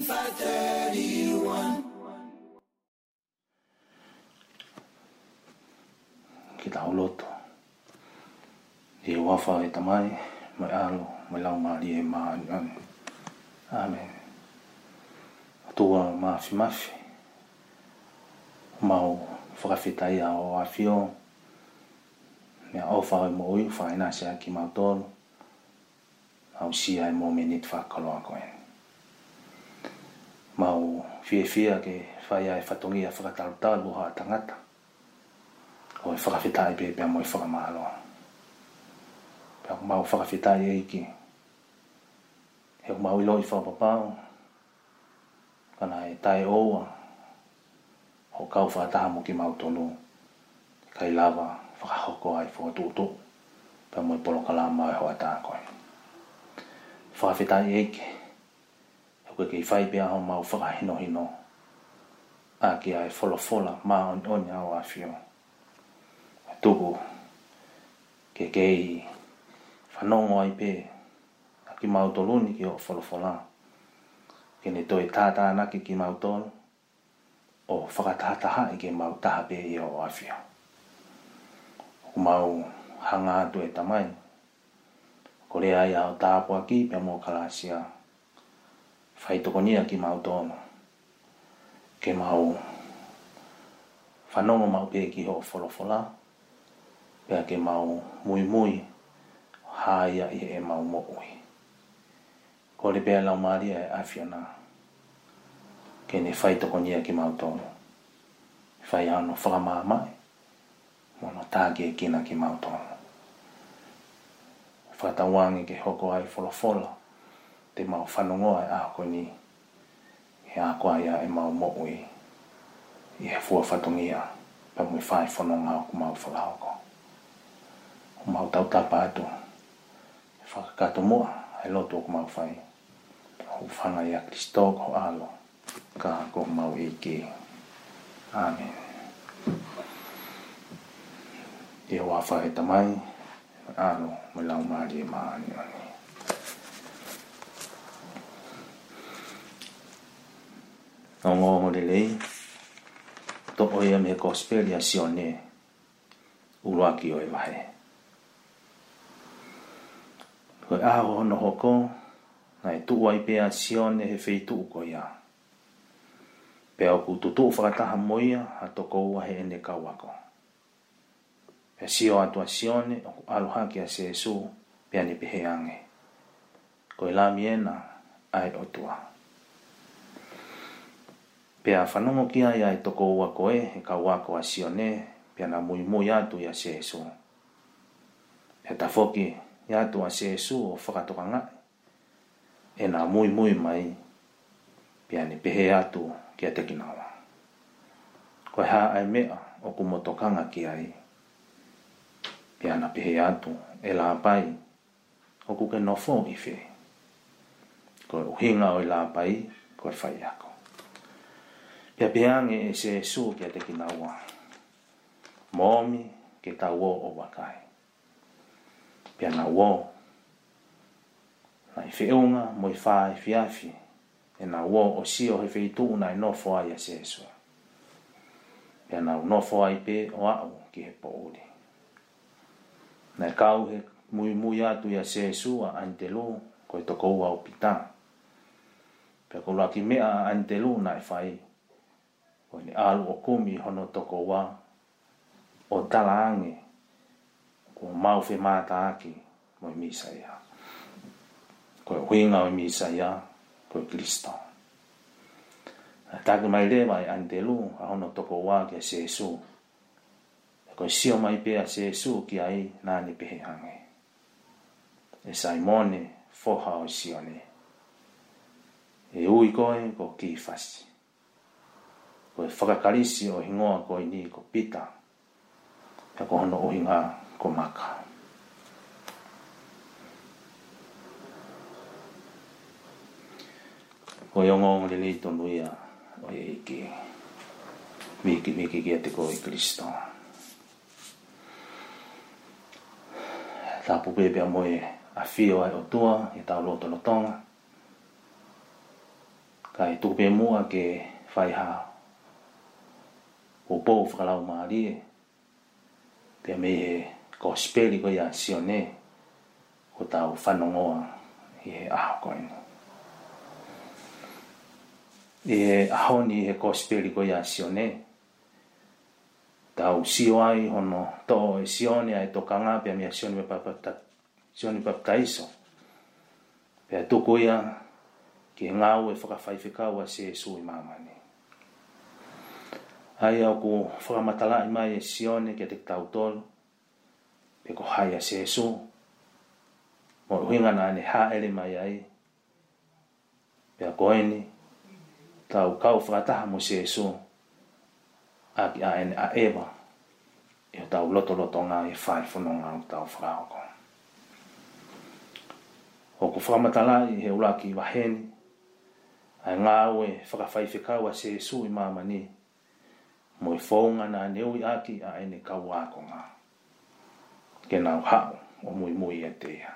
531 Ki tau loto Ie wafa e tamai Mai alo, mai lau maa lie maa anu Amen Atua maa fi mafi Mau whakawhetai a o awhio Mea au whao i mo ui, whae nasi a ki mau tolu Au si ai e mo menit whakaloa koe ni mau fie fie ke fai ai fatongi a whakatalu talu ha tangata. O i e whakawhetai pe pe amoi whakamalo. Pe ako mau whakawhetai e iki. He ako mau ilo i papa Kana e tai oua. Ho kau whakataha mo ki mau tonu. Kai lava hoko ai whakatuto. Pe amoi polo kalama e hoa tā koe. Whakawhetai e iki. Whakawhetai e iki koe ki whai bea hao mau whakahino hino. A ki ai wholo wholo mā on oni au a whio. Tuku ke kei whanongo ai pē. A ki mau toluni ki o wholo wholo. Ke ne toi tātā naki ki mau tolu. O whakatātaha i ke mau taha pē i o a whio. O mau hanga atu e tamai. Ko rea i au tāpua ki pia mō kalasiaa whaitokonia ki mau tōna. Ke mau whanongo mau pē ki ho wholofola, pēa ke mau mui mui hāia i e mau mokui. Ko le pēa lau maria e awhiana, ke ne whaitokonia ki mau tōna. Whai anu whakamaa mai, mono tāke e kina ki mau tōna. Whatawangi ke hoko ai wholofola, wholofola, te mau whanongoa e ahako ni he ako aia e mau mo'u i i he fua whatongia pa mui whae whanonga o kumau whalaoko. O mau tau tapa atu e whakakato mua he loto o kumau whae o whana i a kristo ko alo ka ko mau i ke. Amen. Ia wafa he Ano, alo me lau maari e maani ane. o ngō mō le lei, tō o ia me gospel ia si o ne, uroa ki o e wahe. Koe aho hono hoko, nai tuu ai pēa si o ne he whei tuu ko ia. Pēa oku tutu u whakataha moia, a toko ua he ene kauako. Pēa si o atua si o ne, oku aloha ki a se e su, pēa ne pehe ange. Koe lāmi ena, ai o tuu pea whanongo kia ia e toko ua koe e ka ua koa sio ne pea na mui mui atu ia se esu. Pea ta foki ia atu a se esu o whakatoka ngai e na mui mui mai pea ni pehe atu kia te kinawa. Koe ha ai mea o kumotokanga kia i. Pea na pehe atu e la pai o kuke nofo i whee. Koe uhinga o i la pai koe whai ako. Pia peange e se su kia te kina ua. Momi ke ta uo o wakai. Pia na uo. Na i feunga mo i faa i fiafi. E na uo o sio he feitu una i nofo ai a se su. Pia na unofo ai pe o au ki he pouri. Na i kau he mui mui atu i a se su a antelo koe toko ua o pita. Pia kolo aki mea antelo na i fai o ni alu o kumi hono toko wa o tala ange ko mau fe aki mo i misa ia. Ko e huinga o i misa ia ko e kristo. Taki mai lewa e antelu a hono toko wa ki a sesu. E ko e sio mai pe a sesu ki a i nani pehe ange. E saimone foha o sione. E ui koe ko kifasi ko whakakarisi o hingoa ko i ni ko pita ka ko hono ohinga ko maka ko yongo ngong li ni tonu ia o ia iki miki miki kia te ko i Kristo ta pupe pe moe a fio ai o tua e ta loto no tonga kai tupe mua ke fai haa o po fra mari te me gospel ko ya sione o ta o fa no o e a ko ni e a ho ni e gospel ko ya sione ta o si o ai ho no to e sione ai to kanga pe mi sione pa pa ta sione pa ta iso pe to ko ya ke nga o e fa fa fa ka wa se su i mama ni ai au ku whakamatala i mai e sione ke te tau tolo, pe ko hai a se so, mo huinga na ane haere mai ai, pe a koeni, tau kau whakataha mo se so, a ki a ene a ewa, e o tau loto loto ngā e whai whono ngā o tau whakaoko. O ku whakamatala i he ulaki i waheni, ai ngā ue whakawhaifikaua se su i mamani, mamani, mo i fōnga nā neu i aki a ene kau ako ngā. Ke nāu hao o mui mui e teia.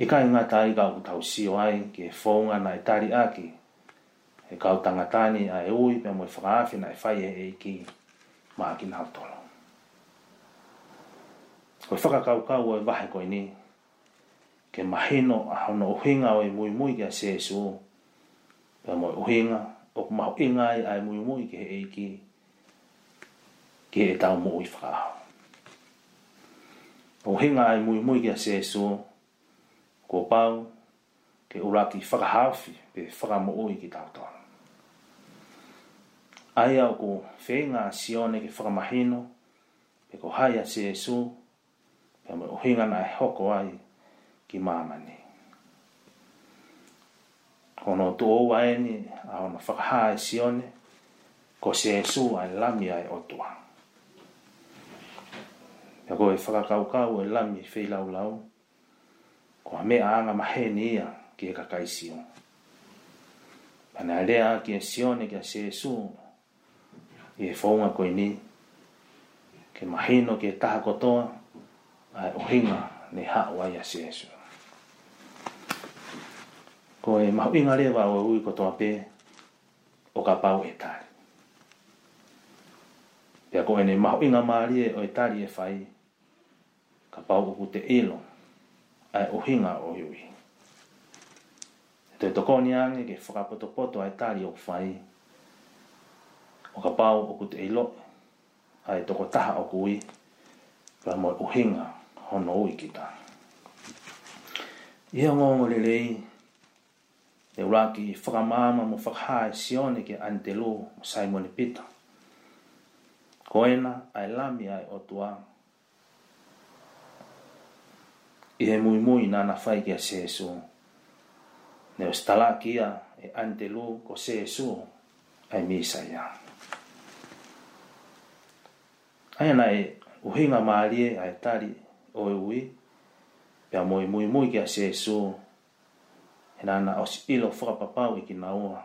I e kai ngā taiga u tau sio ai ke fōnga nā i e tari aki, e kau tangatani a e ui pe mo i whakaafi nā i e whai e e ki mā ki nāu tolo. Koi whakakau kau e vahe koi ni, ke mahino a hono uhinga o i mui mui ki a sēsu, pe mo i uhinga, o ku mahu inga ai mui mui ke he eiki ke e tau mui whakao. O hinga ai mui mui ke a sesu ko pau ke urati whakahawhi pe whakamo ui ki tau tonu. Ai au ko whenga a sione ke whakamahino pe ko hai a sesu pe mui uhinga na e hoko ai ki mamani ono tu o waini a ono whakaha e sione ko se e su a lami ai o tua. Ia koe whakakaukau e lami whei lau lau ko a mea anga maheni ia ki e kakai sio. Pana lea ki e sione ki a se e su i e whaunga koe ni ke mahino ki e taha kotoa a e ohinga ni hawa ia se e sione ko e mahu inga rewa o ui ko tonga pē o ka pau e tāri. Pea ko e ne mahu inga maari e o e tāri e whai ka pau o kute elo ai o hinga o iwi. Te toko ni ange ke whakapoto poto ai tāri o whai o ka pau o kute elo ai toko taha o kui pa mo o hinga hono ui ki tāri. Ia ngongo lelei le, te ora ki whakamama mo whakaha e sione ke antelo mo Simon e Peter. Ko ena ai lami ai o tua. I he mui mui nana whai ki a sesu. Ne o stala ki a e antelo ko sesu ai misa ia. Ai ana e uhinga maalie ai tari o e ui. Pea mui mui mui ki a sesu ai he na na os ilo fra papa wi ki na o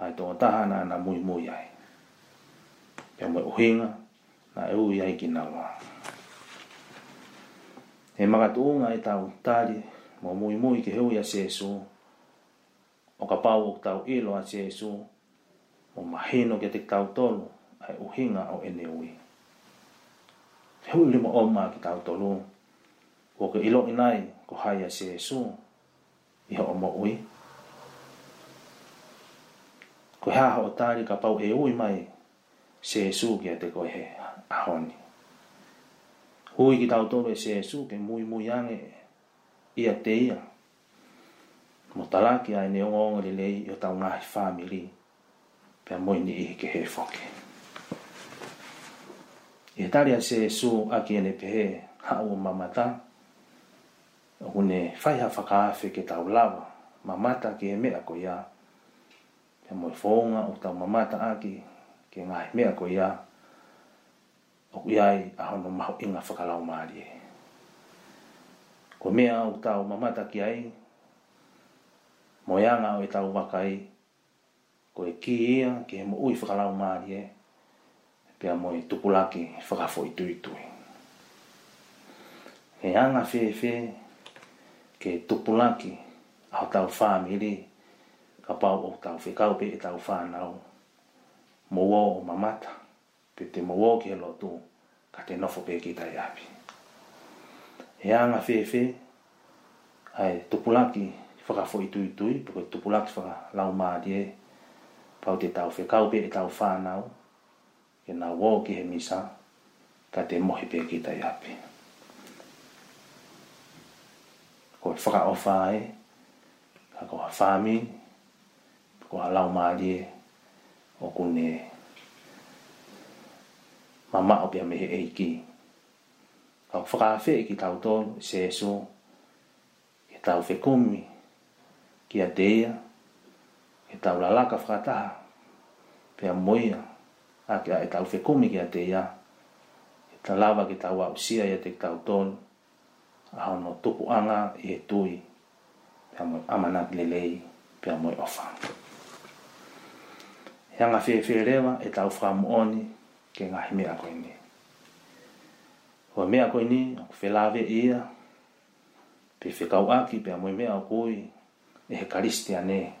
ai to ta na na mui mui ai pe mo uhinga na e ui ai ki na o he maga tu nga e ta utari mo mui mui ki he ui a sesu o ka pau o tau ilo a sesu o mahino ke te tau tolu ai uhinga o ene ui he ui lima o ma ki tau tolu o ke ilo inai ko haia sesu o i ho mo ui. Ko ha ho tari ka pau e ui mai se e su ki te ko he ahoni. Hui ki tau tobe se e su ke mui mui ange i a te ia. Mo talaki ai ne ongo ongari lei i o tau ngahi whamiri. Pea mui ni ihi ke he foke. I he tari a se e su a ki ene pehe ha o mamata. Ha o mamata hune faiha whakaafe ke tau lawa, mamata ke e mea ko ia, ke moe whonga o tau mamata aki, ke ngā he mea ko ia, o ku iai a hono maho inga whakalau maarie. Ko mea o tau mamata ki ai, moeanga o e tau wakai, ko e ki ia ke mo ui whakalau maarie, pia e tupulaki whakafoi tuitui. He anga whewhe, fe, ke tupulaki ao tau whāmiri ka pau o tau whekau pe e tau whānau mo o mamata pe te mo o ke lotu ka te nofo pe ki tai api he anga whewe ai tupulaki whakafo i tui tui pukai tupulaki whaka lau mādie pau te tau whekau pe e tau whānau ke nā wō ki he misa ka te mohi pe ki tai api. ko faka o fai ka ko fami ko ala o mali o kune mama o pia me eiki ka faka fe ki tau to se so ki tau fe kumi ki a dea ki tau la laka fata pia moia a ki a e tau fe kumi ki a dea ki ta lava ki tau ausia ki tau tonu a ono topu anga i e tui pia moi amanat lelei pia moi ofa. He anga whewherewa e tau wha mooni ke ngā he mea koe ni. Hoa mea koe ni, aku whelawe ia, pe whekau aki pia moi mea koe e he karistia ne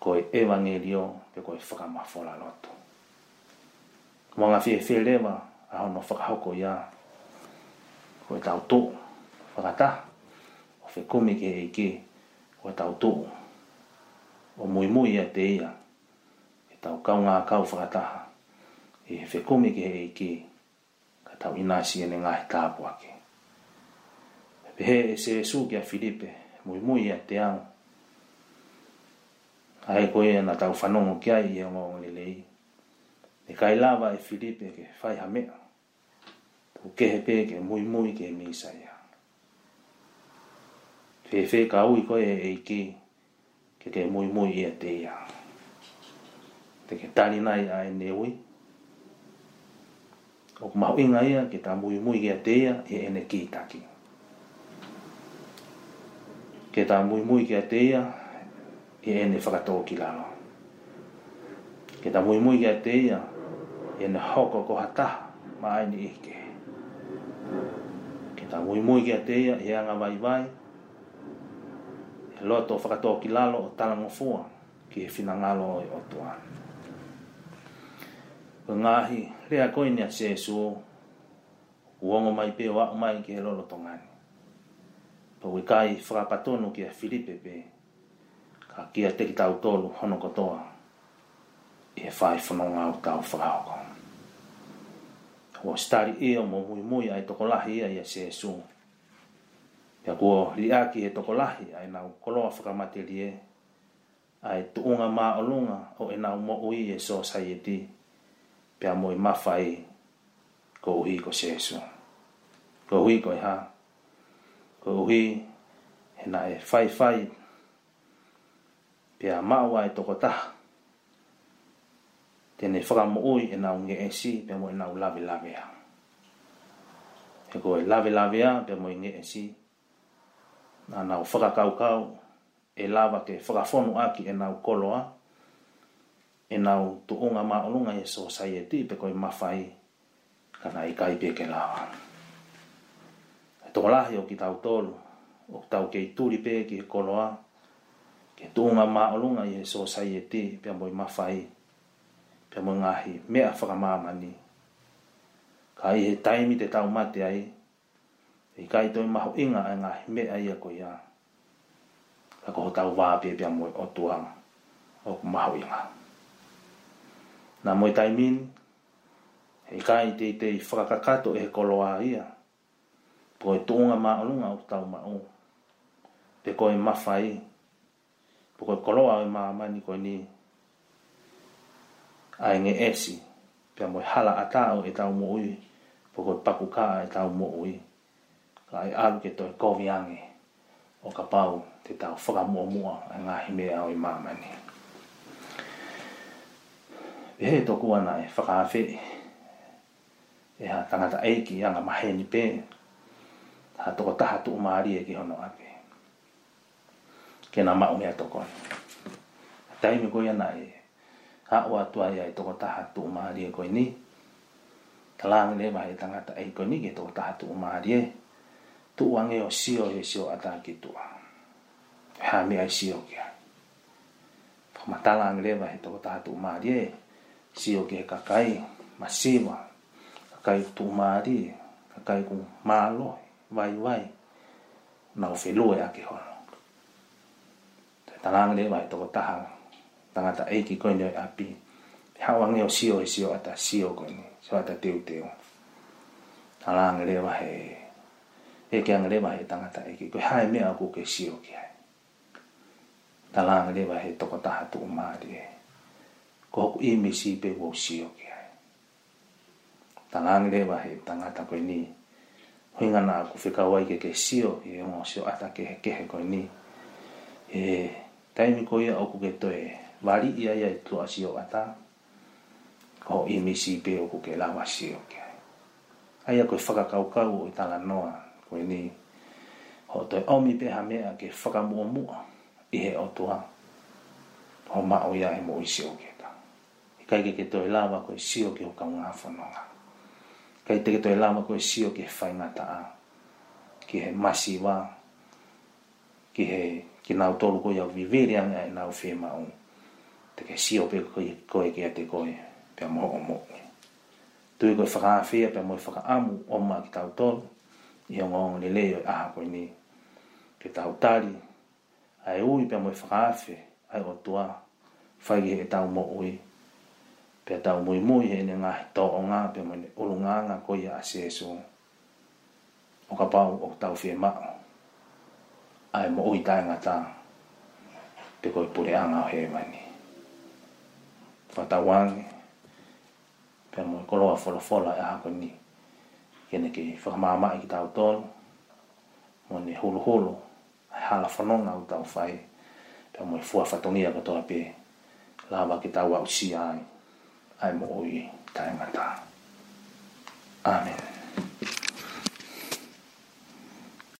koe evangelio pe koe whakamafora loto. Mwanga whewherewa a ono whakahoko ia koe tau tōu whakata o whi kumi ke heike o tau tō o mui mui a te ia e tau kau ngā kau whakataha e he whi ke heike ka tau inaisi ene ngā he tāpua ke e pe he e se e sū ki a Filipe mui mui a te ang a he koe na tau whanongo ki ai i a e ngongo lelei e kai lava e Filipe ke whai hamea Ko kehe pē ke mui mui ke mīsa ia he fe ka ui ko e e ke ke ke moi moi e te ia te ke tani nai a e ne ui o ku mau inga ia ke ta moi moi e te ia e ene ki taki ke ta moi moi e te ia e ene whakatoa ki lalo ke ta moi moi e te ia e ne hoko ko hata ma aini ike ke ta moi moi e te ia e anga vai vai e lo to fa to ki lalo o tala mo fu ki e fina ngalo o to an ko ngahi le a koi nia sesu uongo mai pe wa mai ki e lo lo tongani po we kai fra patono ki a filipe pe ka ki a te ki tau tolu hono kotoa e fai fono ngā o tau fra o stari e o mo mui mui ai tokolahi ai a sesu Pia kua ri aki he toko lahi, ai nau koloa whakamate li e. Ai tuunga mā o lunga, o e nau mo ui e so sai e ti. Pia mo i mawhai, ko uhi ko sesu. Ko uhi ko i e ha. Ko uhi, he na e whai whai. Pia māua e toko taha. Tēnei whakamo ui e nau nge e si, pia mo i nau lawe lawe ha. Pia ko i lawe lawe ha, pia mo i nge e si. Pia mo i nge e si ana o whakakaukau, e lava ke whakafonu aki e nau koloa, e nau tuunga maolunga e so sai e ti pe koi mawhai, kana i kai pie ke lava. E tō lahi o ki tau tolu, o ki tau kei turi pe ki e koloa, ke tuunga maolunga e so sai e ti pe moi mawhai, pe moi ngahi mea whakamamani. Ka i he taimi te tau mate ai, i kai toi maho inga ai e ngā me ai a koi a. Ka koho tau wāpia pia moi o tuang o ku maho inga. Nā moi tai min, i kai te te i whakakakato e kolo a ia. Po e tōnga maolunga o tau mao. Te koe mawhai. Po koe koloa o e maamani koe ni. Ai nge esi. Pia moi hala atao e tau mo ui. Po koe pakuka e tau mo e tau mo ui ai i aru ke toi koviangi o ka pau te tau whakamuamua a e ngā himea o i mamani. Pe hei tōku ana e whakaafe e ha tangata eiki a ngā ni pē ha tōko taha tō maari e ki hono ake. Ke nā maumea tōko. A taimi koi ana e ha o atua ai e tōko taha tō maari e koi ni ka lāngi le mai e tangata eiko ni ke tōko taha tō maari e koi ni tu ange o sio he sio ataki tua ha me ai sio ke pa matala ang lewa he tau tatu marie sio ke kakai masiva kakai tu marie kakai ku malo vai vai na o felu e ake hono talang lewa he tau taha tangata eiki koine e api hao ange o sio he sio ata sio koine sio ata teu teu talang lewa he he kia ngare wa he tangata eke, koe hae mea ko ke sio ki hai. Ta la ngare wa he toko taha tuku maari e, ko hoku i me si pe wo sio ki hai. Ta la ngare wa he tangata koe ni, huinga na ku whika wai ke ke sio ki e mo sio ata ke he kehe koe ni. E, taimi koe ia oku ke toe, wari ia ia i tua sio ata, ko i me si pe oku ke lawa sio ki hai. Aia koe whakakaukau o i tala noa, Weni, ho toi omi peha mea ke whakamua mua i he o tua. Ho ma o ia e mo i sio ke ta. I kaike ke toi lawa ko i o ke hoka ngā whanonga. Kai te ke toi lawa ko i sio ke whaingata a. Ki he masi wā. Ki he ki nau tolu ko iau viviri anga e nau whi ma un. Te ke sio pe koe koe ke a te koe pia mo o mo. Tui koe whakaafia pia mo i whakaamu o ma ki tau tolu i o ngong ni leo e aha koi ni. Ke tau tari, ai ui pia moi whakaafe, ai o tua, whaigi he tau mo ui. Pia tau mui mui he ne ngahi tō o ngā, pia moi ne ulu ngā ngā koi a asesu. O ka pau o tau fie mao, ai mo ui tai ngā tā, te koi pure anga o he mani. Whatawangi, pia moi koloa wha wha wha wha wha wha kene ke whakamama i tau ton mo ne holo holo ai hala whanonga o tau whai pe mo e fua whatongia katoa pe lawa ki tau au si ai ai mo oi taimata Amen.